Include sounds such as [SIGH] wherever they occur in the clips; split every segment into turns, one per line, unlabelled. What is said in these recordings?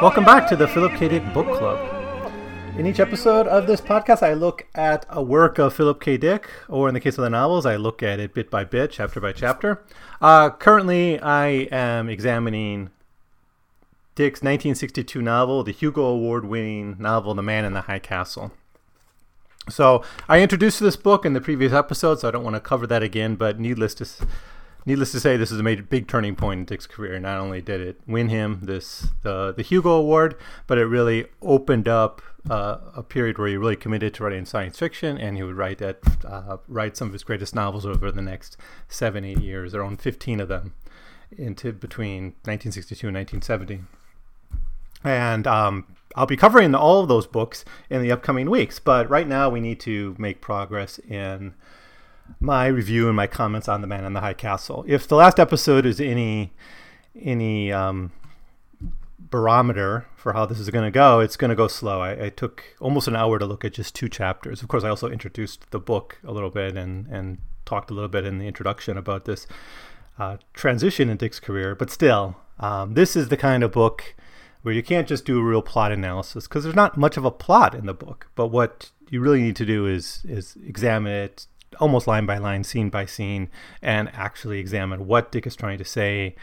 Welcome back to the Philip K. Dick Book Club. In each episode of this podcast, I look at a work of Philip K. Dick, or in the case of the novels, I look at it bit by bit, chapter by chapter. Uh, currently, I am examining Dick's 1962 novel, the Hugo Award winning novel, The Man in the High Castle. So, I introduced this book in the previous episode, so I don't want to cover that again, but needless to Needless to say, this is a major, big turning point in Dick's career. Not only did it win him this the the Hugo Award, but it really opened up uh, a period where he really committed to writing science fiction, and he would write that uh, write some of his greatest novels over the next seven eight years. There are only fifteen of them into between 1962 and 1970, and um, I'll be covering all of those books in the upcoming weeks. But right now, we need to make progress in my review and my comments on the Man in the High Castle. If the last episode is any any um, barometer for how this is going to go, it's going to go slow. I, I, took almost an hour to look at just two chapters. Of course, I also introduced the book a little bit and and talked a little bit in the introduction about this uh, transition in Dick's career. But still, um, this is the kind of book where you can't just do a real plot analysis because there's not much of a plot in the book. But what you really need to do is is examine it almost line by line, scene by scene, and actually examine what Dick is trying to say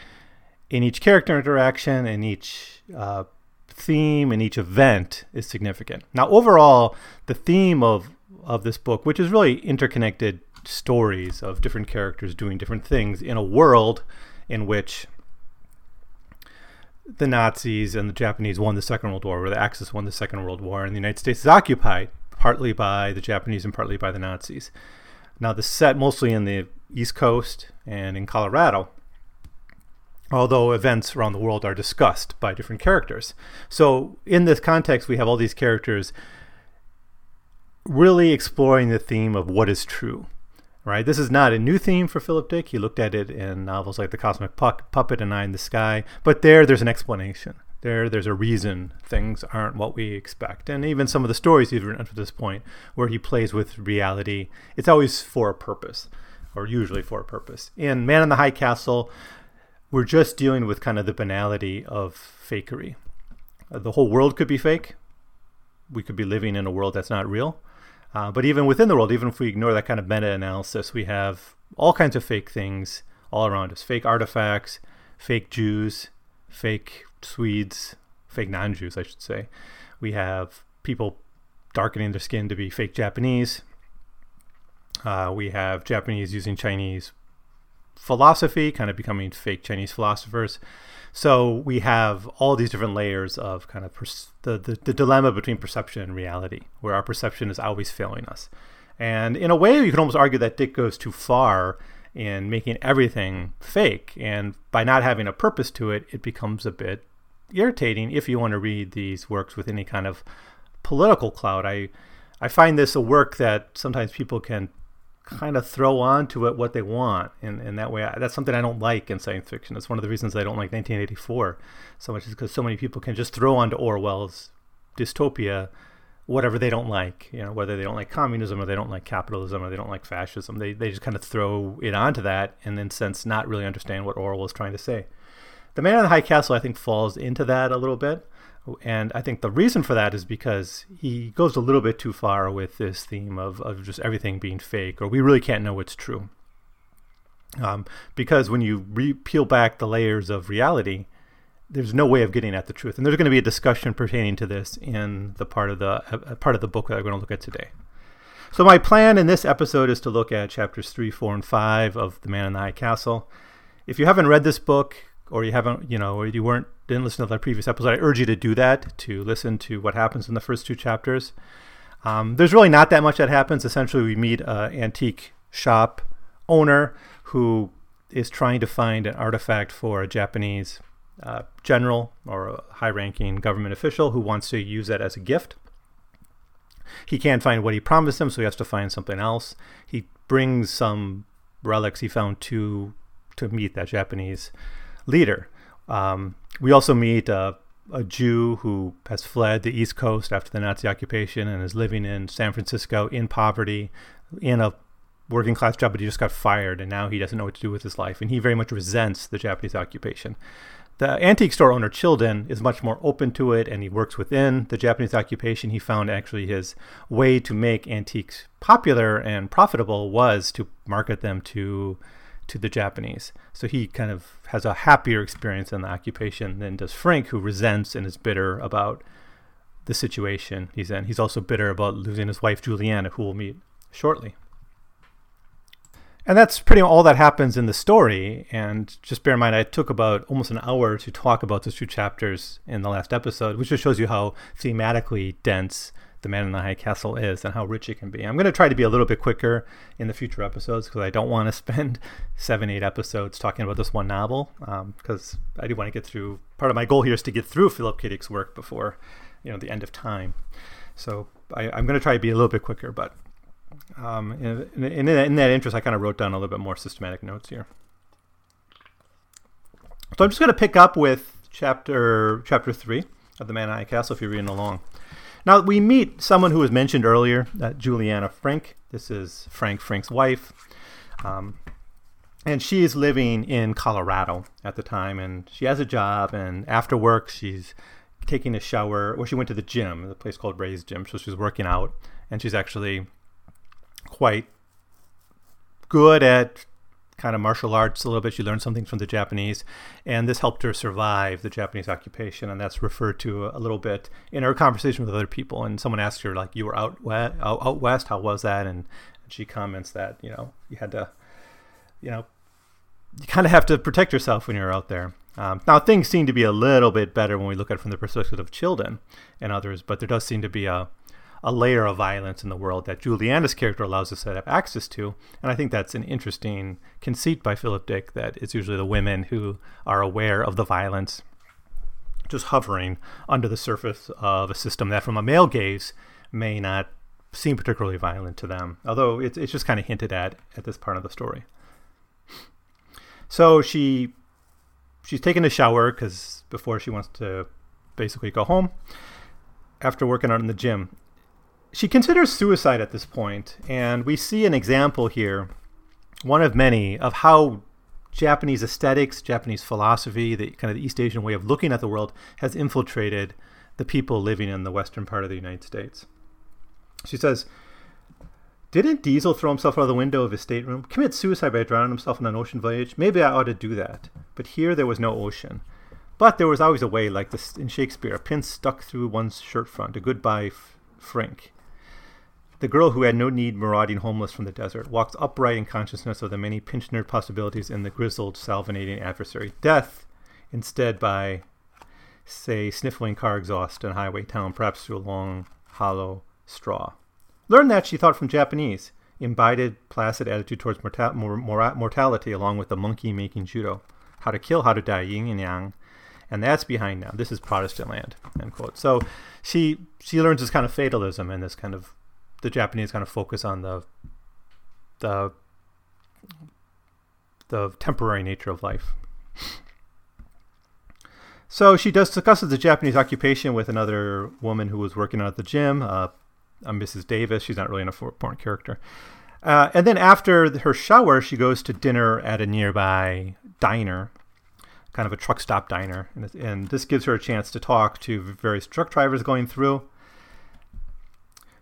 in each character interaction, in each uh, theme, in each event is significant. Now, overall, the theme of of this book, which is really interconnected stories of different characters doing different things in a world in which the Nazis and the Japanese won the Second World War, where the Axis won the Second World War, and the United States is occupied partly by the Japanese and partly by the Nazis. Now, this is set mostly in the East Coast and in Colorado, although events around the world are discussed by different characters. So, in this context, we have all these characters really exploring the theme of what is true. Right? This is not a new theme for Philip Dick. He looked at it in novels like The Cosmic Puck, Puppet and Eye in the Sky, but there, there's an explanation. There, there's a reason things aren't what we expect. And even some of the stories he's written up to this point, where he plays with reality, it's always for a purpose, or usually for a purpose. In Man in the High Castle, we're just dealing with kind of the banality of fakery. Uh, the whole world could be fake. We could be living in a world that's not real. Uh, but even within the world, even if we ignore that kind of meta analysis, we have all kinds of fake things all around us fake artifacts, fake Jews, fake Swedes, fake non Jews, I should say. We have people darkening their skin to be fake Japanese. Uh, we have Japanese using Chinese philosophy, kind of becoming fake Chinese philosophers. So we have all these different layers of kind of pers- the, the, the dilemma between perception and reality, where our perception is always failing us. And in a way, you can almost argue that Dick goes too far in making everything fake. And by not having a purpose to it, it becomes a bit irritating if you want to read these works with any kind of political cloud. I, I find this a work that sometimes people can kind of throw onto it what they want. And, and that way I, that's something i don't like in science fiction. It's one of the reasons i don't like 1984 so much is because so many people can just throw onto orwell's dystopia whatever they don't like you know whether they don't like communism or they don't like capitalism or they don't like fascism. They, they just kind of throw it onto that and then sense not really understand what orwell is trying to say the man in the high castle i think falls into that a little bit and I think the reason for that is because he goes a little bit too far with this theme of, of just everything being fake, or we really can't know what's true. Um, because when you re- peel back the layers of reality, there's no way of getting at the truth. And there's going to be a discussion pertaining to this in the part of the uh, part of the book that I'm going to look at today. So my plan in this episode is to look at chapters three, four, and five of The Man in the High Castle. If you haven't read this book, or you haven't, you know, or you weren't didn't listen to the previous episode, I urge you to do that to listen to what happens in the first two chapters. Um, there's really not that much that happens. Essentially, we meet an antique shop owner who is trying to find an artifact for a Japanese uh, general or a high ranking government official who wants to use that as a gift. He can't find what he promised him, so he has to find something else. He brings some relics he found to to meet that Japanese leader. Um, we also meet a, a Jew who has fled the East Coast after the Nazi occupation and is living in San Francisco in poverty, in a working class job, but he just got fired and now he doesn't know what to do with his life. And he very much resents the Japanese occupation. The antique store owner Childan is much more open to it and he works within the Japanese occupation. He found actually his way to make antiques popular and profitable was to market them to to the Japanese. So he kind of has a happier experience in the occupation than does Frank, who resents and is bitter about the situation he's in. He's also bitter about losing his wife Juliana, who we'll meet shortly. And that's pretty all that happens in the story. And just bear in mind, I took about almost an hour to talk about those two chapters in the last episode, which just shows you how thematically dense The Man in the High Castle is and how rich it can be. I'm going to try to be a little bit quicker in the future episodes because I don't want to [LAUGHS] spend seven, eight episodes talking about this one novel because um, I do want to get through. Part of my goal here is to get through Philip K. Dick's work before, you know, the end of time. So I, I'm going to try to be a little bit quicker, but um, in, in, in, that interest, I kind of wrote down a little bit more systematic notes here. So I'm just going to pick up with chapter chapter three of the Man in the High Castle if you're reading along. Now we meet someone who was mentioned earlier, uh, Juliana Frink. This is Frank Frink's wife, um, and she is living in Colorado at the time, and she has a job. And after work, she's taking a shower. Well, she went to the gym, the place called Ray's Gym, so she's working out, and she's actually quite good at kind of martial arts a little bit. She learned something from the Japanese, and this helped her survive the Japanese occupation. And that's referred to a little bit in her conversation with other people. And someone asked her, like, "You were out west, out, out west. How was that?" And, she comments that you know you had to, you know, you kind of have to protect yourself when you're out there. Um, now things seem to be a little bit better when we look at it from the perspective of children and others, but there does seem to be a a layer of violence in the world that Juliana's character allows us to have access to. And I think that's an interesting conceit by Philip Dick that it's usually the women who are aware of the violence just hovering under the surface of a system that, from a male gaze, may not seem particularly violent to them. Although it's, it's just kind of hinted at at this part of the story. So she she's taking a shower because before she wants to basically go home after working out in the gym she considers suicide at this point, and we see an example here, one of many, of how Japanese aesthetics, Japanese philosophy, the kind of the East Asian way of looking at the world has infiltrated the people living in the western part of the United States. She says, Didn't Diesel throw himself out of the window of his stateroom, commit suicide by drowning himself on an ocean voyage? Maybe I ought to do that. But here there was no ocean. But there was always a way, like this in Shakespeare, a pin stuck through one's shirt front, a goodbye, Frank. The girl who had no need marauding homeless from the desert walks upright in consciousness of the many pinch nerd possibilities in the grizzled, salvinating adversary. Death, instead, by, say, sniffling car exhaust in highway town, perhaps through a long, hollow straw. Learn that, she thought, from Japanese. Imbibed, placid attitude towards morta- mor- mor- mortality, along with the monkey making judo. How to kill, how to die, yin and yang. And that's behind now. This is Protestant land, end quote. So she she learns this kind of fatalism and this kind of the Japanese kind of focus on the the the temporary nature of life. So she does discusses the Japanese occupation with another woman who was working out at the gym, uh, Mrs. Davis. She's not really an important character. Uh, and then after her shower, she goes to dinner at a nearby diner, kind of a truck stop diner. And, and this gives her a chance to talk to various truck drivers going through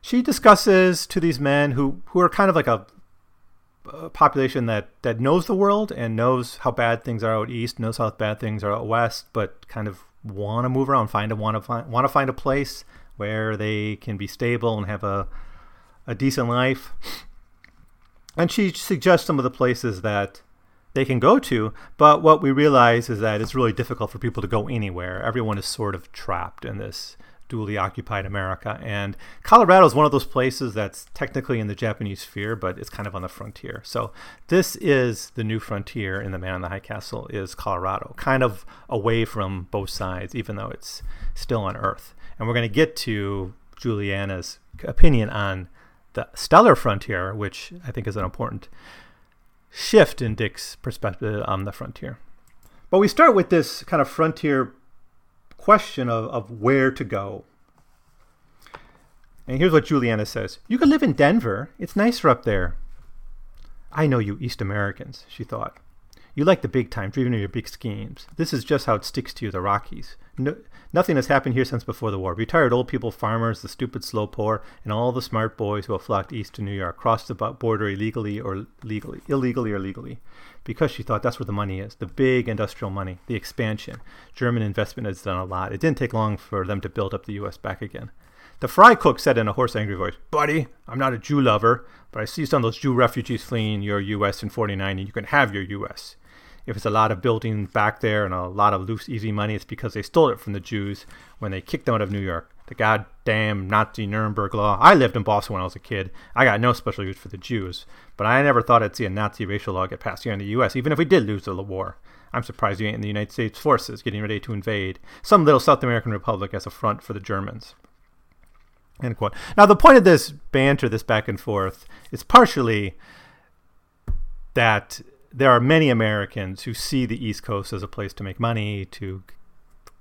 she discusses to these men who who are kind of like a, a, population that that knows the world and knows how bad things are out east, knows how bad things are out west, but kind of want to move around, find a want to find want to find a place where they can be stable and have a a decent life. And she suggests some of the places that they can go to, but what we realize is that it's really difficult for people to go anywhere. Everyone is sort of trapped in this duly occupied America. And Colorado is one of those places that's technically in the Japanese sphere, but it's kind of on the frontier. So this is the new frontier in the Man in the High Castle is Colorado, kind of away from both sides, even though it's still on Earth. And we're going to get to Juliana's opinion on the stellar frontier, which I think is an important shift in Dick's perspective on the frontier. But we start with this kind of frontier question of, of where to go. And here's what Juliana says You could live in Denver. It's nicer up there. I know you East Americans, she thought. You like the big time, dreaming of your big schemes. This is just how it sticks to you, the Rockies. No, nothing has happened here since before the war. Retired old people, farmers, the stupid slow poor, and all the smart boys who have flocked east to New York, crossed the border illegally or legally, illegally or legally, because she thought that's where the money is, the big industrial money, the expansion. German investment has done a lot. It didn't take long for them to build up the U.S. back again. The fry cook said in a hoarse, angry voice, Buddy, I'm not a Jew lover, but I see some of those Jew refugees fleeing your U.S. in 49, and you can have your U.S. If it's a lot of buildings back there and a lot of loose, easy money, it's because they stole it from the Jews when they kicked them out of New York. The goddamn Nazi Nuremberg law. I lived in Boston when I was a kid. I got no special use for the Jews, but I never thought I'd see a Nazi racial law get passed here in the U.S., even if we did lose the war. I'm surprised you ain't in the United States forces getting ready to invade some little South American republic as a front for the Germans. End quote. Now, the point of this banter, this back and forth, is partially that there are many Americans who see the East Coast as a place to make money, to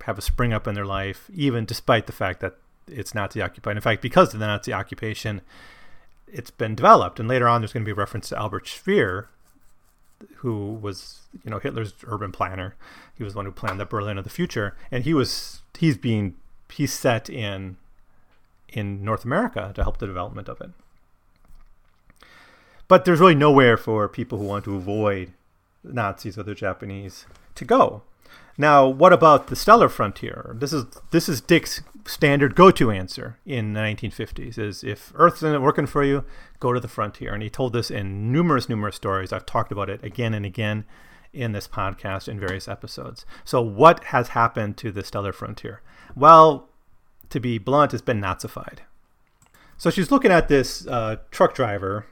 have a spring up in their life, even despite the fact that it's Nazi occupied. In fact, because of the Nazi occupation, it's been developed. And later on, there's going to be a reference to Albert Speer, who was, you know, Hitler's urban planner. He was the one who planned the Berlin of the future, and he was he's being he's set in in North America to help the development of it. But there's really nowhere for people who want to avoid Nazis or the Japanese to go. Now, what about the stellar frontier? This is this is Dick's standard go-to answer in the 1950s: is if Earth isn't working for you, go to the frontier. And he told this in numerous, numerous stories. I've talked about it again and again in this podcast in various episodes. So, what has happened to the stellar frontier? Well, to be blunt, it's been Nazified. So she's looking at this uh, truck driver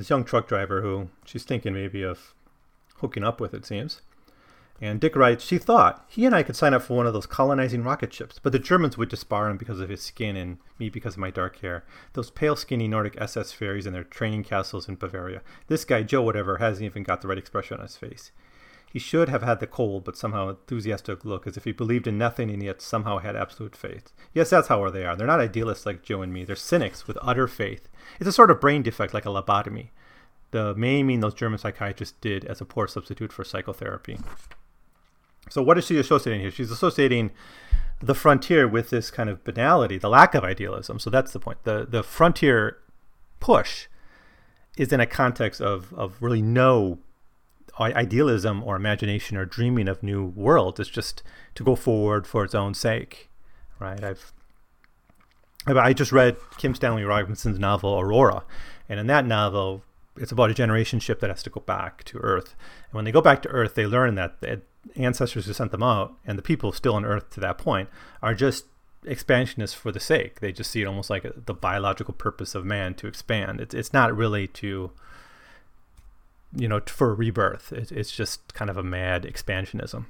this young truck driver who she's thinking maybe of hooking up with, it seems. And Dick writes, She thought he and I could sign up for one of those colonizing rocket ships, but the Germans would disbar him because of his skin and me because of my dark hair. Those pale, skinny Nordic SS fairies and their training castles in Bavaria. This guy, Joe whatever, hasn't even got the right expression on his face. He should have had the cold but somehow enthusiastic look, as if he believed in nothing and yet somehow had absolute faith. Yes, that's how they are. They're not idealists like Joe and me. They're cynics with utter faith. It's a sort of brain defect like a lobotomy. The maiming those German psychiatrists did as a poor substitute for psychotherapy. So what is she associating here? She's associating the frontier with this kind of banality, the lack of idealism. So that's the point. The the frontier push is in a context of, of really no idealism or imagination or dreaming of new worlds. It's just to go forward for its own sake, right? I've I just read Kim Stanley Robinson's novel Aurora, and in that novel, it's about a generation ship that has to go back to Earth. And when they go back to Earth, they learn that the ancestors who sent them out and the people still on Earth to that point are just expansionists for the sake. They just see it almost like the biological purpose of man to expand. It's it's not really to you know, for a rebirth. It, it's just kind of a mad expansionism.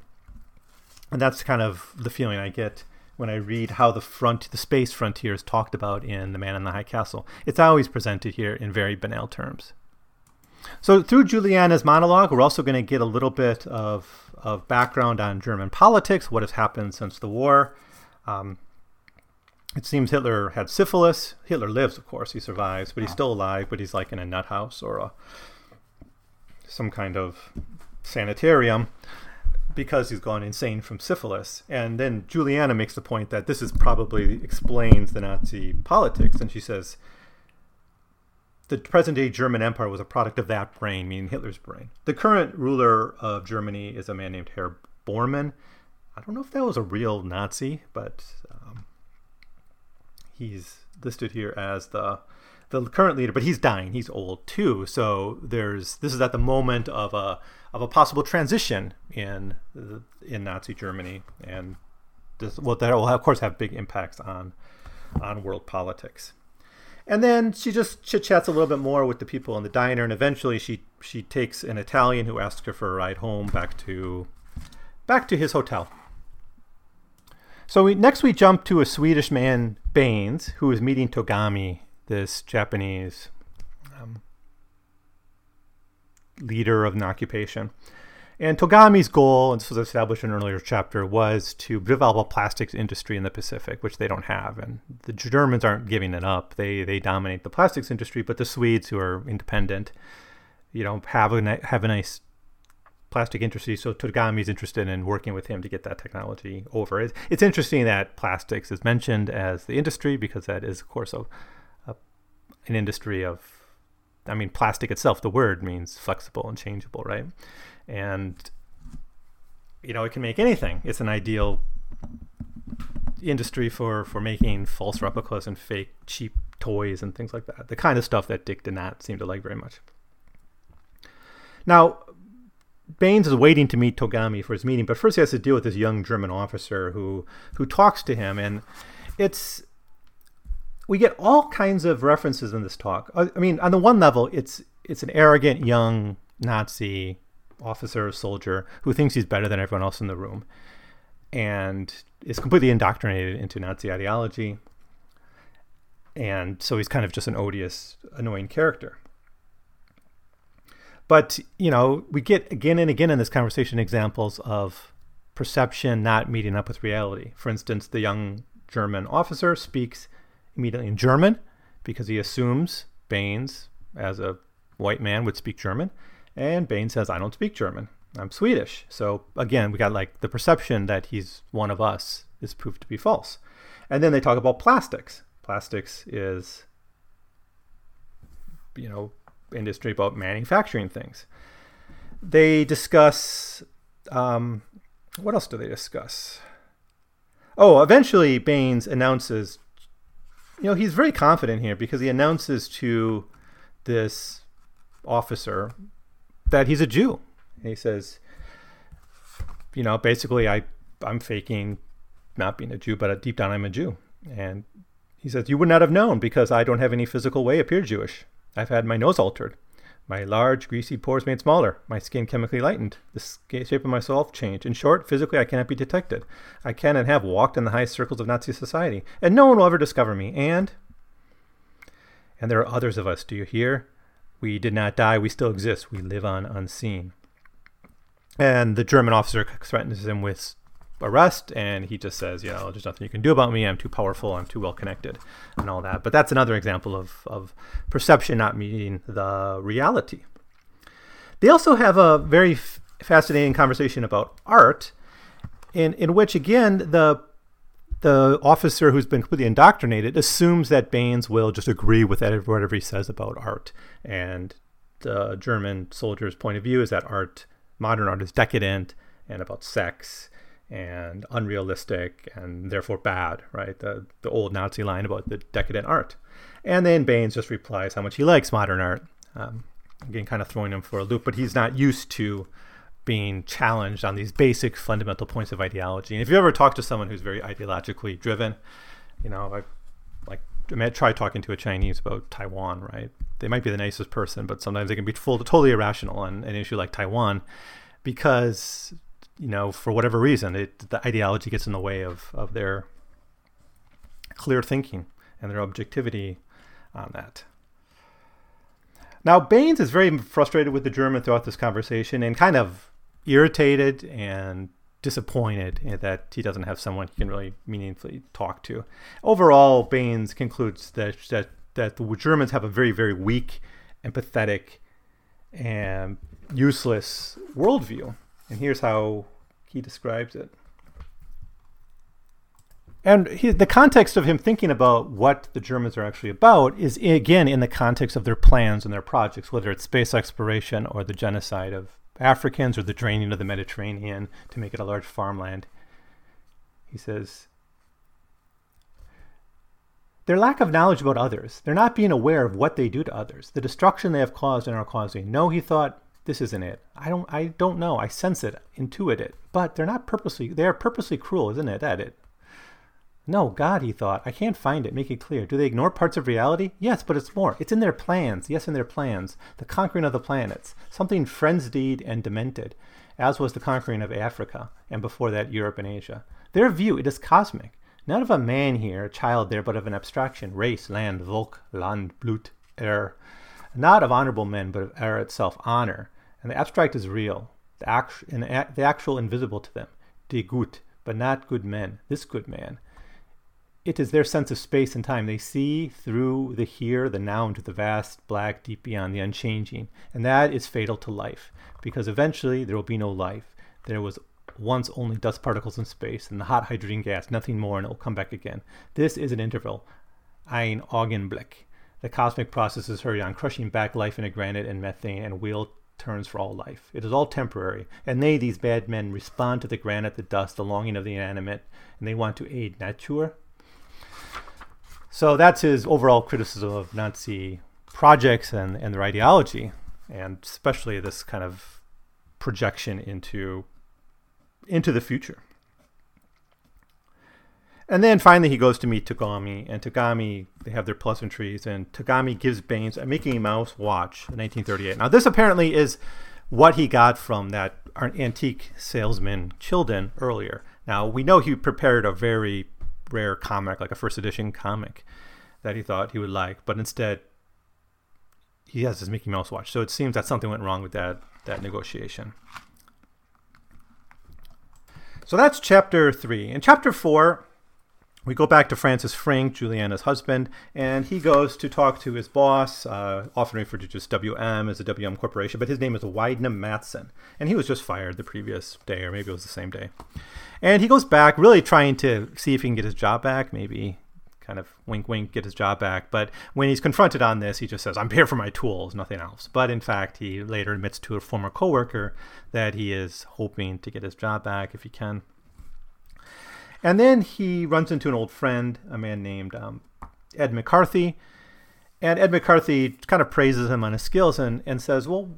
And that's kind of the feeling I get when I read how the front, the space frontier is talked about in The Man in the High Castle. It's always presented here in very banal terms. So through Juliana's monologue, we're also going to get a little bit of, of background on German politics, what has happened since the war. Um, it seems Hitler had syphilis. Hitler lives, of course, he survives, but he's still alive, but he's like in a nut house or a some kind of sanitarium because he's gone insane from syphilis. And then Juliana makes the point that this is probably explains the Nazi politics, and she says the present day German Empire was a product of that brain, meaning Hitler's brain. The current ruler of Germany is a man named Herr Bormann. I don't know if that was a real Nazi, but he's listed here as the the current leader, but he's dying. He's old too. So there's this is at the moment of a of a possible transition in in Nazi Germany, and this, well, that will of course have big impacts on on world politics. And then she just chit chats a little bit more with the people in the diner, and eventually she she takes an Italian who asks her for a ride home back to back to his hotel. So we, next we jump to a Swedish man, Baynes, who is meeting Tagomi, this Japanese um, leader of an occupation. And Tagomi's goal, and this was established in an earlier chapter, was to develop a plastics industry in the Pacific, which they don't have. And the Germans aren't giving it up. They they dominate the plastics industry, but the Swedes, who are independent, you know, have a have a nice plastic industry. So Tagomi is interested in working with him to get that technology over. It's, it's interesting that plastics is mentioned as the industry because that is, of course, a, a an industry of I mean, plastic itself, the word means flexible and changeable, right? and you know it can make anything. It's an ideal industry for for making false replicas and fake cheap toys and things like that. The kind of stuff that Dick did not seem to like very much. Now, Baynes is waiting to meet Tagomi for his meeting, but first he has to deal with this young German officer who who talks to him, and it's we get all kinds of references in this talk. Uh, I mean, on the one level, it's it's an arrogant young Nazi officer or soldier who thinks he's better than everyone else in the room and is completely indoctrinated into Nazi ideology. And so he's kind of just an odious, annoying character. But, you know, we get again and again in this conversation examples of perception not meeting up with reality. For instance, the young German officer speaks immediately in German because he assumes Baynes, as a white man, would speak German. And Baynes says, I don't speak German. I'm Swedish. So again, we got like the perception that he's one of us is proved to be false. And then they talk about plastics. Plastics is, you know, industry about manufacturing things. They discuss, um, what else do they discuss? Oh, eventually Baynes announces, you know, he's very confident here because he announces to this officer that he's a Jew. And he says, you know, basically, I I'm faking not being a Jew, but deep down I'm a Jew. And he says, you would not have known because I don't have any physical way appear Jewish. I've had my nose altered, my large greasy pores made smaller, my skin chemically lightened, the shape of my myself changed. In short, physically I cannot be detected. I can and have walked in the highest circles of Nazi society, and no one will ever discover me. And and there are others of us. Do you hear? We did not die. We still exist. We live on unseen. And the German officer threatens him with arrest, and he just says, you know, there's nothing you can do about me. I'm too powerful. I'm too well connected, and all that. But that's another example of, of perception not meeting the reality. They also have a very f- fascinating conversation about art, in, in which, again, the the officer who's been completely indoctrinated assumes that Baynes will just agree with whatever he says about art. And the German soldier's point of view is that art, modern art, is decadent and about sex and unrealistic and therefore bad, right? The, the old Nazi line about the decadent art. And then Baynes just replies how much he likes modern art. Um, again, kind of throwing him for a loop, but he's not used to being challenged on these basic fundamental points of ideology. And if you ever talk to someone who's very ideologically driven, you know, I like I try talking to a Chinese about Taiwan, right? They might be the nicest person, but sometimes they can be full totally irrational on an issue like Taiwan because you know, for whatever reason, it, the ideology gets in the way of, of their clear thinking and their objectivity on that. Now, Baynes is very frustrated with the German throughout this conversation and kind of irritated and disappointed that he doesn't have someone he can really meaningfully talk to. Overall, Baynes concludes that that, that the Germans have a very, very weak, empathetic, and useless worldview. And here's how he describes it. And he, the context of him thinking about what the Germans are actually about is, again, in the context of their plans and their projects, whether it's space exploration or the genocide of Africans or the draining of the Mediterranean to make it a large farmland. He says, their lack of knowledge about others, they're not being aware of what they do to others, the destruction they have caused and are causing. No, he thought, this isn't it. I don't I don't know. I sense it, intuit it. But they're not purposely they are purposely cruel, isn't it? At it. No, God, he thought, I can't find it. Make it clear. Do they ignore parts of reality? Yes, but it's more. It's in their plans. Yes, in their plans. The conquering of the planets. Something frenzied and demented, as was the conquering of Africa, and before that, Europe and Asia. Their view, it is cosmic. Not of a man here, a child there, but of an abstraction. Race, land, Volk, Land, Blut, Er. Not of honorable men, but of Er itself, honor. And the abstract is real, the, act- and the actual invisible to them. Die Güte, but not good men. This good man it is their sense of space and time. They see through the here, the now, into the vast, black, deep beyond, the unchanging. And that is fatal to life, because eventually there will be no life. There was once only dust particles in space and the hot hydrogen gas, nothing more, and it will come back again. This is an interval, ein Augenblick. The cosmic processes hurry on, crushing back life into granite and methane, and wheel turns for all life. It is all temporary, and they, these bad men, respond to the granite, the dust, the longing of the inanimate, and they want to aid nature, so that's his overall criticism of Nazi projects and, and their ideology, and especially this kind of projection into into the future. And then finally, he goes to meet Tagomi, and Tagomi, they have their pleasantries, and Tagomi gives Baynes a Mickey Mouse watch in 1938. Now, this apparently is what he got from that antique salesman Childan earlier. Now, we know he prepared a very rare comic, like a first edition comic that he thought he would like, but instead he has his Mickey Mouse watch. So it seems that something went wrong with that that negotiation. So that's chapter three. In chapter four, we go back to Francis Frank, Juliana's husband, and he goes to talk to his boss, uh, often referred to just WM as a WM corporation, but his name is Wyndam-Matson, and he was just fired the previous day, or maybe it was the same day. And he goes back, really trying to see if he can get his job back, maybe kind of wink, wink, get his job back. But when he's confronted on this, he just says, I'm here for my tools, nothing else. But in fact, he later admits to a former coworker that he is hoping to get his job back if he can. And then he runs into an old friend, a man named um, Ed McCarthy. And Ed McCarthy kind of praises him on his skills and, and says, Well,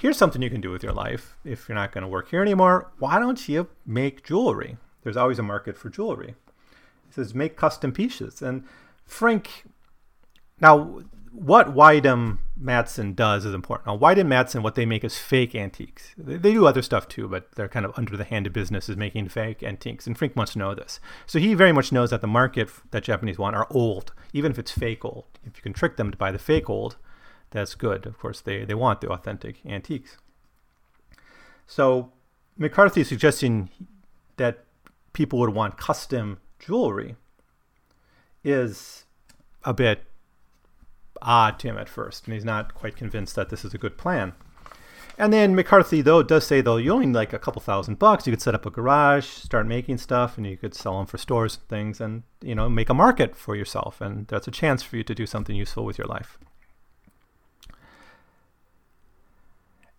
here's something you can do with your life if you're not going to work here anymore. Why don't you make jewelry? There's always a market for jewelry. He says, Make custom pieces. And Frank, now, what Weidman Matson does is important. Now, Wyndam-Matson, what they make is fake antiques. They, they, do other stuff too, but they're kind of under the hand of business is making fake antiques. And Frink must know this. So he very much knows that the market that Japanese want are old, even if it's fake old. If you can trick them to buy the fake old, that's good. Of course, they, they want the authentic antiques. So McCarthy is suggesting that people would want custom jewelry is a bit odd to him at first, and he's not quite convinced that this is a good plan. And then McCarthy, though, does say, though, you only need like a couple thousand bucks. You could set up a garage, start making stuff, and you could sell them for stores and things and, you know, make a market for yourself. And that's a chance for you to do something useful with your life.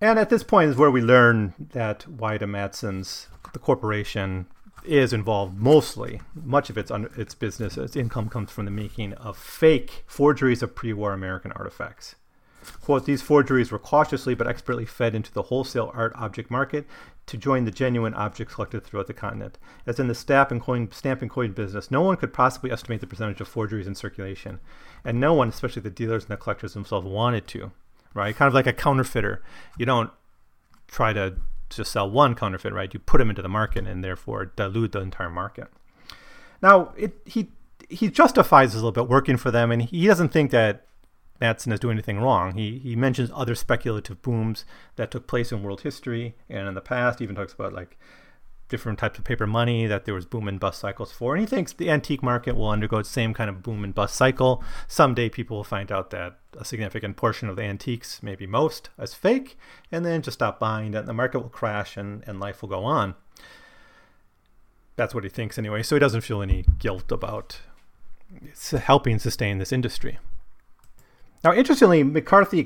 And at this point is where we learn that Wyndam-Matson's, the corporation, is involved mostly. Much of its its business, its income comes from the making of fake forgeries of pre-war American artifacts. Quote, these forgeries were cautiously but expertly fed into the wholesale art object market to join the genuine objects collected throughout the continent. As in the stamp and coin, stamp and coin business, no one could possibly estimate the percentage of forgeries in circulation. And no one, especially the dealers and the collectors themselves, wanted to, right? Kind of like a counterfeiter. You don't try to just sell one counterfeit, right? You put them into the market and therefore dilute the entire market. Now, it, he he justifies a little bit working for them, and he doesn't think that Matson is doing anything wrong. He he mentions other speculative booms that took place in world history and in the past. He even talks about like different types of paper money that there was boom and bust cycles for. And he thinks the antique market will undergo the same kind of boom and bust cycle. Someday people will find out that a significant portion of the antiques, maybe most, is fake, and then just stop buying and the market will crash and, and life will go on. That's what he thinks anyway. So he doesn't feel any guilt about helping sustain this industry. Now, interestingly, McCarthy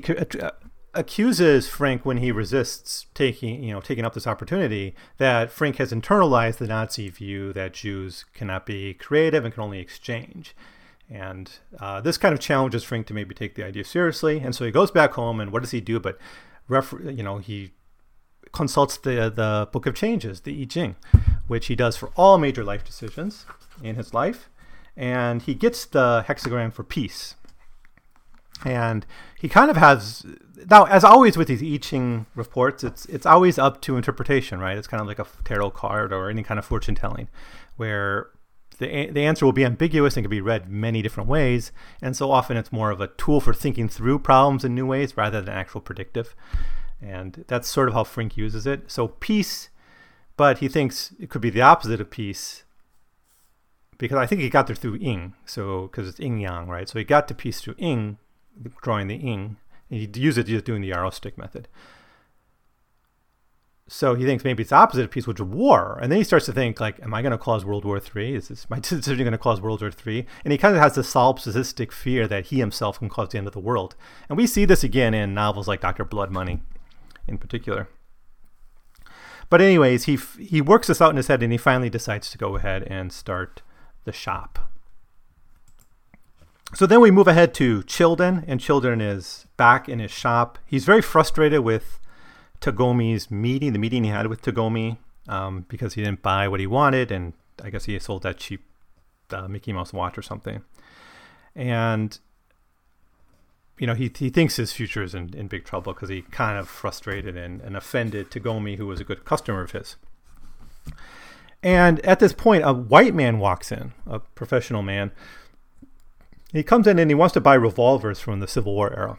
accuses Frank when he resists taking, you know, taking up this opportunity that Frank has internalized the Nazi view that Jews cannot be creative and can only exchange. And uh, this kind of challenges Frank to maybe take the idea seriously. And so he goes back home, and what does he do? But, refer- you know, he consults the the Book of Changes, the I Ching, which he does for all major life decisions in his life, and he gets the hexagram for peace. And he kind of has now, as always with these I Ching reports, it's it's always up to interpretation, right? It's kind of like a tarot card or any kind of fortune telling, where the, the answer will be ambiguous and can be read many different ways. And so often it's more of a tool for thinking through problems in new ways rather than actual predictive. And that's sort of how Frink uses it. So peace, but he thinks it could be the opposite of peace because I think he got there through yin. So because it's yin yang, right? So he got to peace through yin, drawing the yin. And he used it just doing the yarrow stick method. So he thinks maybe it's the opposite of peace, which is war. And then he starts to think, like, am I going to cause World War III? Is this my [LAUGHS] decision going to cause World War III? And he kind of has this solipsistic fear that he himself can cause the end of the world. And we see this again in novels like Dr. Bloodmoney in particular. But anyways, he he works this out in his head, and he finally decides to go ahead and start the shop. So then we move ahead to Childan, and Childan is back in his shop. He's very frustrated with Tagomi's meeting, the meeting he had with Tagomi, um, because he didn't buy what he wanted, and I guess he sold that cheap uh, Mickey Mouse watch or something. And you know, he, he thinks his future is in, in big trouble because he kind of frustrated and, and offended Tagomi, who was a good customer of his. And at this point, a white man walks in, a professional man. He comes in and he wants to buy revolvers from the Civil War era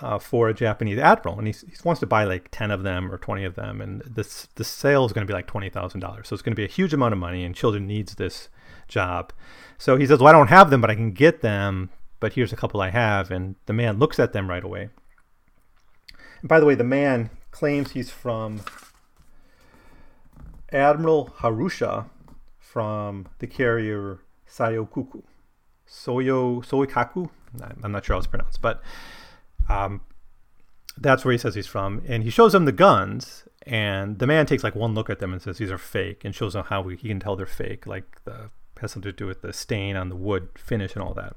uh, for a Japanese admiral, and he, wants to buy like ten of them or twenty of them, and this the sale is going to be like twenty thousand dollars. So it's going to be a huge amount of money, and Childan needs this job. So he says, "Well, I don't have them, but I can get them. But here's a couple I have." And the man looks at them right away. And by the way, the man claims he's from Admiral Harusha from the carrier Sayokuku. Soyo Soikaku. I'm not sure how it's pronounced, but um, that's where he says he's from, and he shows them the guns, and the man takes like one look at them and says these are fake, and shows them how we, he can tell they're fake, like the has something to do with the stain on the wood finish and all that.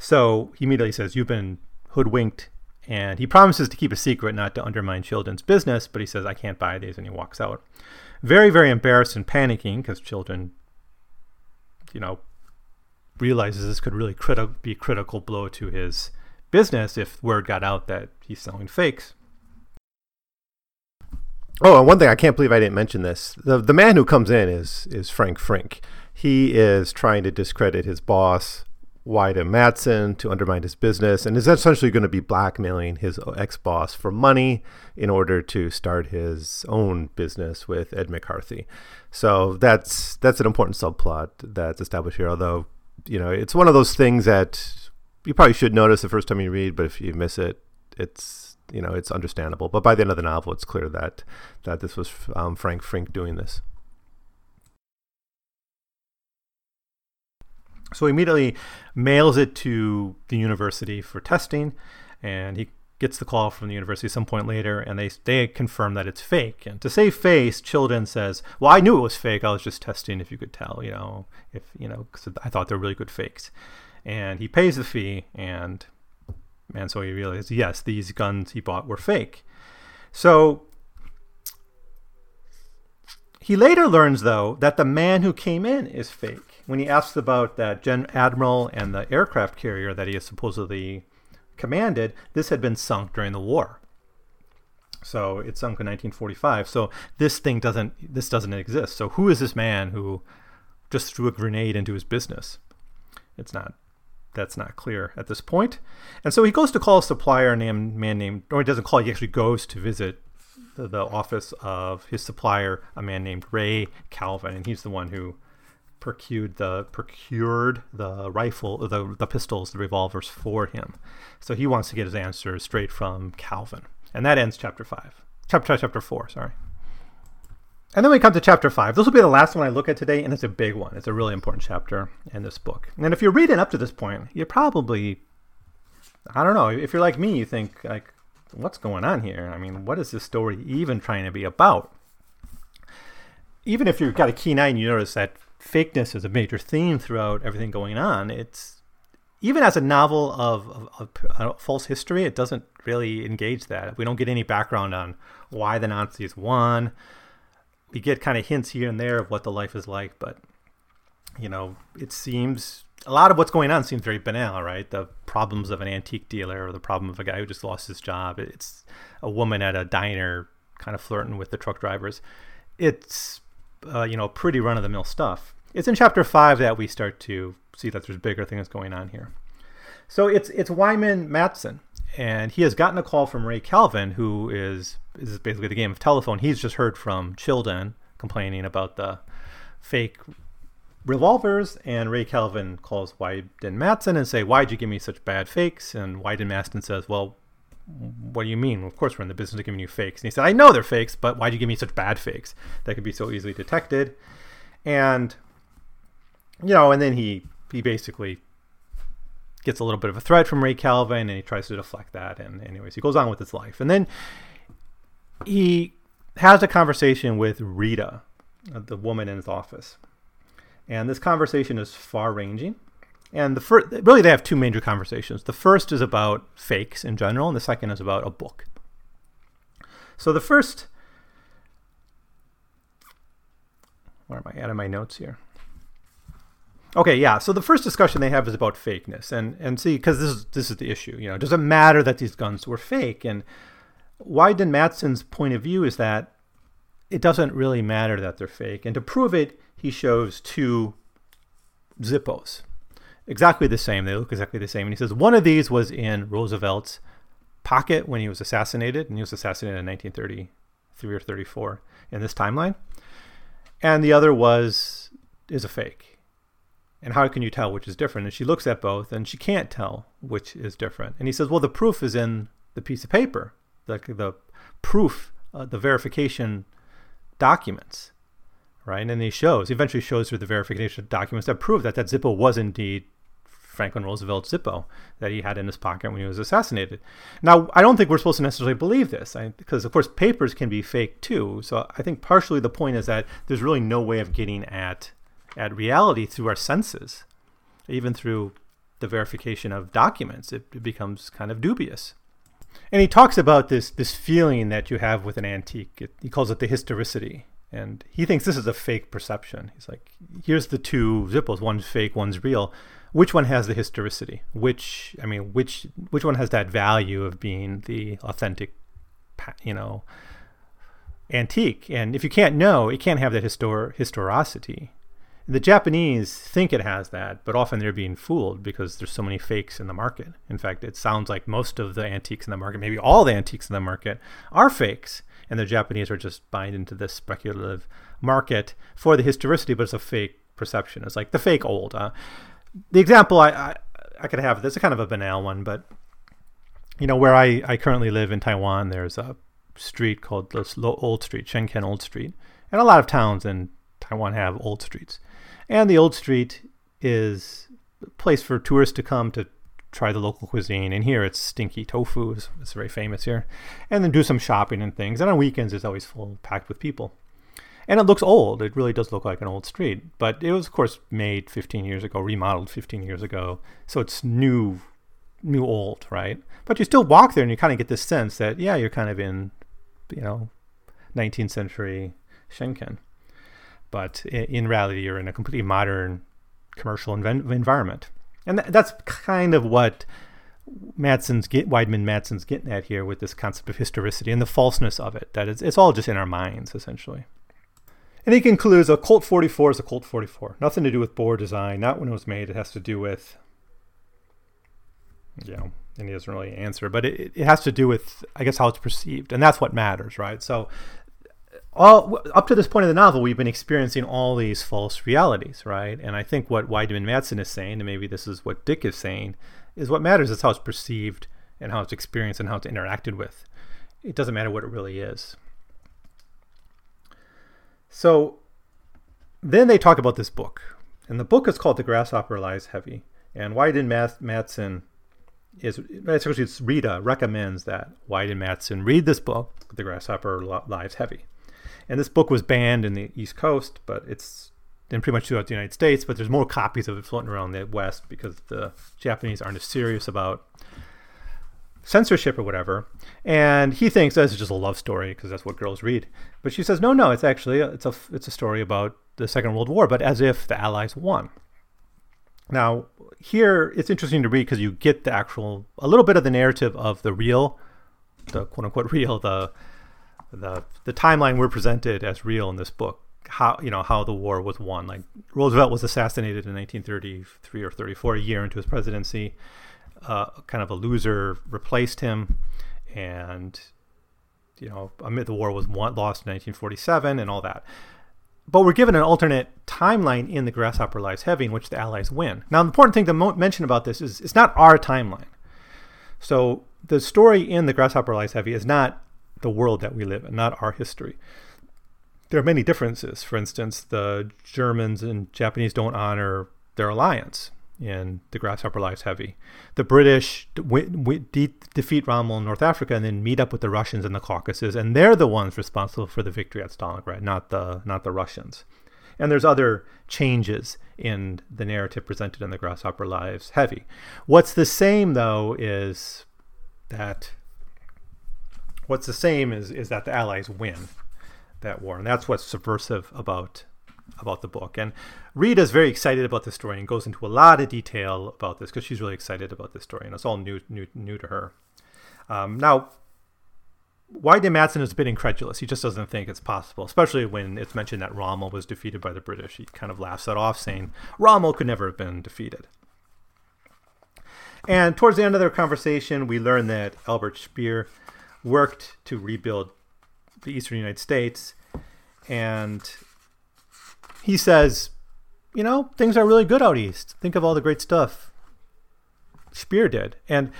So he immediately says you've been hoodwinked, and he promises to keep a secret, not to undermine Childan's business, but he says I can't buy these, and he walks out, very very embarrassed and panicking because Children, you know, realizes this could really criti- be a critical blow to his business if word got out that he's selling fakes.
Oh, and one thing I can't believe I didn't mention this: the the man who comes in is is Frank Frink. He is trying to discredit his boss, Wyndam-Matson, to undermine his business, and is essentially going to be blackmailing his ex boss for money in order to start his own business with Ed McCarthy. So that's that's an important subplot that's established here. Although you know it's one of those things that you probably should notice the first time you read, but if you miss it, it's you know it's understandable. But by the end of the novel, it's clear that that this was um, Frank Frink doing this.
So he immediately mails it to the university for testing, and he gets the call from the university some point later, and they they confirm that it's fake. And to save face, Childan says, "Well, I knew it was fake. I was just testing if you could tell, you know, if you know, because I thought they're really good fakes." and he pays the fee and and so he realizes yes these guns he bought were fake so he later learns though that the man who came in is fake when he asks about that gen admiral and the aircraft carrier that he is supposedly commanded this had been sunk during the war so it sunk in 1945 so this thing doesn't this doesn't exist so who is this man who just threw a grenade into his business it's not that's not clear at this point. And so he goes to call a supplier named man named, or he doesn't call. He actually goes to visit the, the office of his supplier, a man named Ray Calvin, and he's the one who procured the procured the rifle, the the pistols, the revolvers for him. So he wants to get his answers straight from Calvin, and that ends chapter five. Chapter chapter four. Sorry. And then we come to chapter five. This will be the last one I look at today, and it's a big one. It's a really important chapter in this book. And if you're reading up to this point, you're probably, I don't know, if you're like me, you think, like, what's going on here? I mean, what is this story even trying to be about? Even if you've got a keen eye and you notice that fakeness is a major theme throughout everything going on, it's even as a novel of, of, of, false history, it doesn't really engage that. We don't get any background on why the Nazis won. We get kind of hints here and there of what the life is like, but you know, it seems a lot of what's going on seems very banal, right? The problems of an antique dealer or the problem of a guy who just lost his job. It's a woman at a diner kind of flirting with the truck drivers. It's uh, you know pretty run of the mill stuff. It's in chapter five that we start to see that there's bigger things going on here. So it's it's Wyndam-Matson, and he has gotten a call from Ray Calvin, who is is basically the game of telephone. He's just heard from Childan complaining about the fake revolvers, and Ray Calvin calls Wyndam-Matson and say, "Why'd you give me such bad fakes?" And Wyndam-Matson says, "Well, what do you mean? Of course, we're in the business of giving you fakes." And he said, "I know they're fakes, but why'd you give me such bad fakes that could be so easily detected?" And you know, and then he he basically gets a little bit of a threat from Ray Calvin, and he tries to deflect that. And anyways, he goes on with his life, and then he has a conversation with Rita, the woman in his office, and this conversation is far-ranging. And the first, really, they have two major conversations. The first is about fakes in general, and the second is about a book. So the first, where am I at in my notes here? Okay, yeah. So the first discussion they have is about fakeness, and and see, because this is this is the issue. You know, does it matter that these guns were fake? And Wyndam-Matson's point of view is that it doesn't really matter that they're fake, and to prove it, he shows two Zippos, exactly the same. They look exactly the same, and he says one of these was in Roosevelt's pocket when he was assassinated, and he was assassinated in 1933 or 34 in this timeline, and the other was is a fake and how can you tell which is different? And she looks at both and she can't tell which is different. And he says, well, the proof is in the piece of paper, the, the proof, uh, the verification documents, right? And he shows, he eventually shows her the verification documents that prove that that Zippo was indeed Franklin Roosevelt's Zippo that he had in his pocket when he was assassinated. Now, I don't think we're supposed to necessarily believe this I, because, of course, papers can be fake too. So I think partially the point is that there's really no way of getting at at reality through our senses, even through the verification of documents, it, it becomes kind of dubious. And he talks about this this feeling that you have with an antique. It, he calls it the historicity, and he thinks this is a fake perception. He's like, here's the two Zippos, one's fake, one's real. Which one has the historicity? Which I mean, which which one has that value of being the authentic, you know, antique? And if you can't know, it can't have that histor historicity. The Japanese think it has that, but often they're being fooled because there's so many fakes in the market. In fact, it sounds like most of the antiques in the market, maybe all the antiques in the market, are fakes, and the Japanese are just buying into this speculative market for the historicity, but it's a fake perception. It's like the fake old. The example I, I, I could have this is kind of a banal one, but you know where I, I currently live in Taiwan, there's a street called the Old Street, Shenkeng Old Street, and a lot of towns in Taiwan have old streets. And the old street is a place for tourists to come to try the local cuisine. And here it's stinky tofu, it's, it's very famous here. And then do some shopping and things. And on weekends it's always full, packed with people. And it looks old. It really does look like an old street. But it was, of course, made 15 years ago, remodeled 15 years ago. So it's new, new old, right? But you still walk there and you kind of get this sense that, yeah, you're kind of in, you know, 19th century Shenkeng but in reality, you're in a completely modern commercial env- environment. And th- that's kind of what Matson's get Wyndam-Matson's getting at here with this concept of historicity and the falseness of it. That it's, it's all just in our minds, essentially. And he concludes a Colt 44 is a Colt 44. Nothing to do with bore design, not when it was made. It has to do with, you know, and he doesn't really answer, but it, it has to do with, I guess, how it's perceived. And that's what matters, right? So all up to this point in the novel, we've been experiencing all these false realities, right? And I think what Wyndam-Matson is saying, and maybe this is what Dick is saying, is what matters is how it's perceived and how it's experienced and how it's interacted with. It doesn't matter what it really is. So then they talk about this book, and the book is called "The Grasshopper Lies Heavy." And Wyndam-Matson is actually Rita recommends that Wyndam-Matson read this book, "The Grasshopper Lies Heavy." And this book was banned in the East Coast, but it's and pretty much throughout the United States, but there's more copies of it floating around the West because the Japanese aren't as serious about censorship or whatever. And he thinks oh, this is just a love story because that's what girls read. But she says, no, no, it's actually it's a it's a story about the Second World War, but as if the Allies won. Now here it's interesting to read because you get the actual a little bit of the narrative of the real, the quote unquote real the the the timeline we're presented as real in this book. How you know how the war was won. Like Roosevelt was assassinated in 1933 or 34, a year into his presidency uh, kind of a loser replaced him, and you know, amid the war was won, lost in 1947 and all that. But we're given an alternate timeline in the Grasshopper Lies Heavy in which the Allies win. Now, the important thing to mo- mention about this is it's not our timeline. So the story in the Grasshopper Lies Heavy is not the world that we live in, not our history. There are many differences. For instance, the Germans and Japanese don't honor their alliance in The Grasshopper Lies Heavy. The British de- defeat Rommel in North Africa and then meet up with the Russians in the Caucasus, and they're the ones responsible for the victory at Stalingrad, not the not the Russians. And there's other changes in the narrative presented in The Grasshopper Lies Heavy. What's the same though is that what's the same is is that the Allies win that war, and that's what's subversive about about the book. And Rita's very excited about the story and goes into a lot of detail about this because she's really excited about this story and it's all new new new to her. Um, now, Wyndam-Matson is a bit incredulous. He just doesn't think it's possible, especially when it's mentioned that Rommel was defeated by the British. He kind of laughs that off, saying Rommel could never have been defeated. And towards the end of their conversation, we learn that Albert Speer worked to rebuild the eastern United States, and he says, you know, things are really good out east. Think of all the great stuff Speer did. And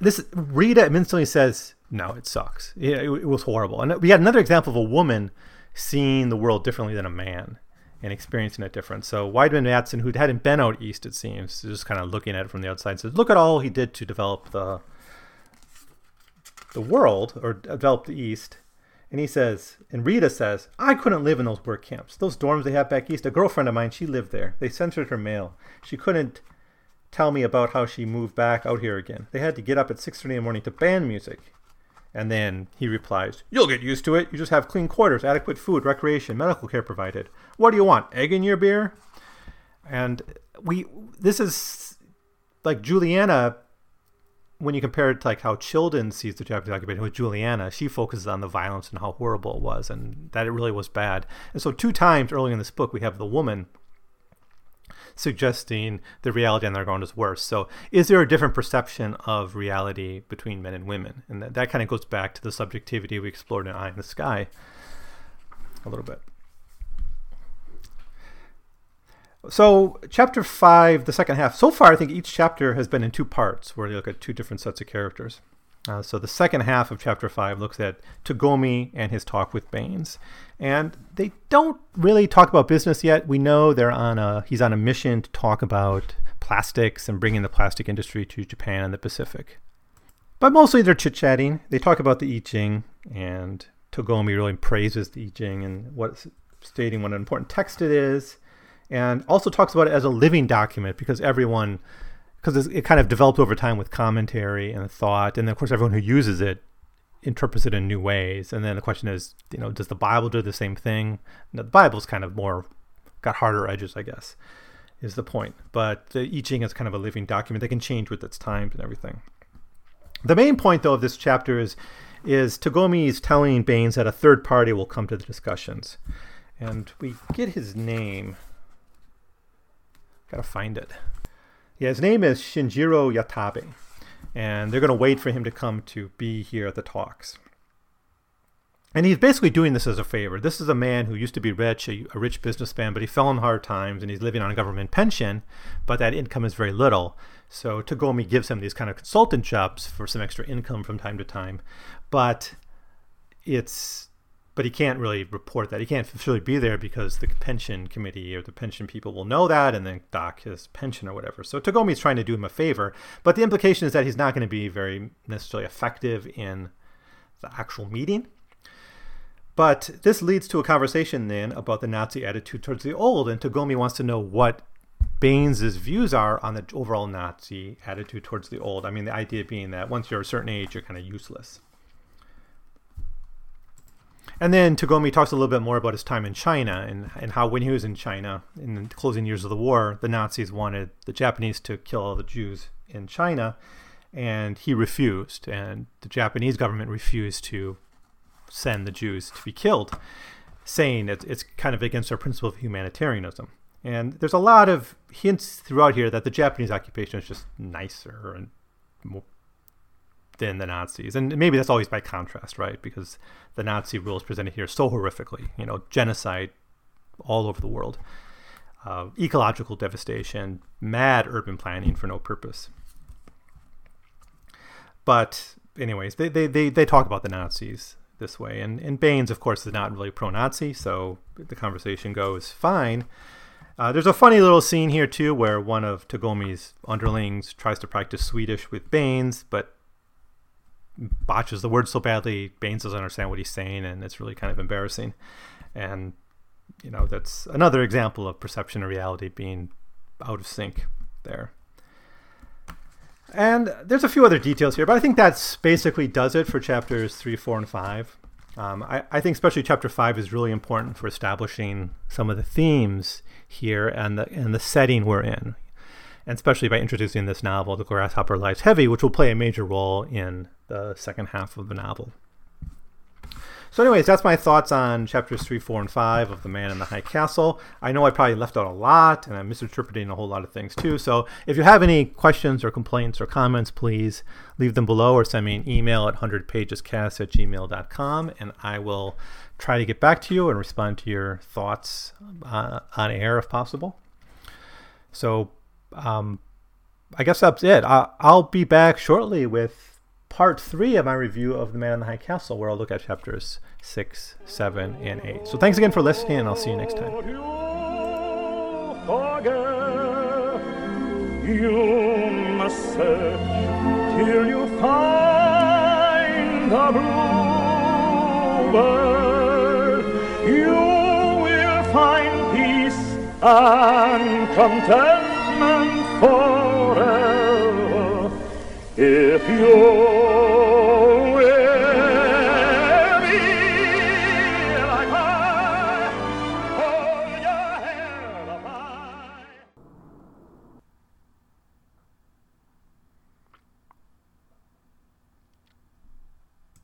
this Rita instantly says, no, it sucks. It, it, it, was horrible. And we had another example of a woman seeing the world differently than a man and experiencing it different. So Wyndam-Matson, who hadn't been out east, it seems, just kind of looking at it from the outside, says, look at all he did to develop the the world or develop the East. And he says, and Rita says, I couldn't live in those work camps. Those dorms they have back east. A girlfriend of mine, she lived there. They censored her mail. She couldn't tell me about how she moved back out here again. They had to get up at 6.30 in the morning to band music. And then he replies, You'll get used to it. You just have clean quarters, adequate food, recreation, medical care provided. What do you want? Egg in your beer? And we, this is like Juliana when you compare it to like how Childan sees the Japanese occupation with Juliana, she focuses on the violence and how horrible it was and that it really was bad. And so two times early in this book we have the woman suggesting the reality on their ground is worse. So is there a different perception of reality between men and women? And that, that kind of goes back to the subjectivity we explored in Eye in the Sky a little bit. So, chapter five, the second half. So far, I think each chapter has been in two parts, where you look at two different sets of characters. Uh, so, the second half of chapter five looks at Tagomi and his talk with Baynes, and they don't really talk about business yet. We know they're on a he's on a mission to talk about plastics and bringing the plastic industry to Japan and the Pacific. But mostly they're chit chatting. They talk about the I Ching, and Tagomi really praises the I Ching and what stating what an important text it is and also talks about it as a living document because everyone because it kind of developed over time with commentary and thought and of course everyone who uses it interprets it in new ways and then the question is you know does the bible do the same thing? Now, the bible's kind of more got harder edges i guess is the point but the I Ching is kind of a living document that can change with its times and everything. The main point though of this chapter is is Tagomi is telling Baynes that a third party will come to the discussions and we get his name Gotta find it. Yeah, his name is Shinjiro Yatabe, and they're gonna wait for him to come to be here at the talks. And he's basically doing this as a favor. This is a man who used to be rich, a, a rich businessman, but he fell in hard times and he's living on a government pension, but that income is very little. So Tagomi gives him these kind of consultant jobs for some extra income from time to time. But it's but he can't really report that. He can't officially be there because the pension committee or the pension people will know that and then dock his pension or whatever. So Tagomi's trying to do him a favor, but the implication is that he's not going to be very necessarily effective in the actual meeting. But this leads to a conversation then about the Nazi attitude towards the old, and Tagomi wants to know what Baynes' views are on the overall Nazi attitude towards the old. I mean, the idea being that once you're a certain age, you're kind of useless. And then Tagomi talks a little bit more about his time in China and, and how when he was in China in the closing years of the war, the Nazis wanted the Japanese to kill all the Jews in China, and he refused. And the Japanese government refused to send the Jews to be killed, saying that it's kind of against our principle of humanitarianism. And there's a lot of hints throughout here that the Japanese occupation is just nicer and more than the Nazis. And maybe that's always by contrast, right? Because the Nazi rule is presented here so horrifically, you know, genocide all over the world, uh, ecological devastation, mad urban planning for no purpose. But anyways, they, they, they, they talk about the Nazis this way. And, and Baynes, of course, is not really pro Nazi, so the conversation goes fine. Uh, there's a funny little scene here, too, where one of Tagomi's underlings tries to practice Swedish with Baynes, but botches the word so badly, Baynes doesn't understand what he's saying, and it's really kind of embarrassing. And, you know, that's another example of perception and reality being out of sync there. And there's a few other details here, but I think that's basically does it for chapters three, four, and five. Um, I, I, think especially chapter five is really important for establishing some of the themes here and the and the setting we're in, and especially by introducing this novel, "The Grasshopper Lies Heavy," which will play a major role in the second half of the novel. So, anyways, that's my thoughts on chapters 3, 4, and 5 of The Man in the High Castle. I know I probably left out a lot, and I'm misinterpreting a whole lot of things too. So, if you have any questions or complaints or comments, please leave them below or send me an email at 100pagescast at gmail.com, and I will try to get back to you and respond to your thoughts uh, on air if possible. So, um, I guess that's it. I- I'll be back shortly with part three of my review of The Man in the High Castle, where I'll look at chapters six, seven, and eight. So thanks again for listening, and I'll see you next time. You and contentment forever if you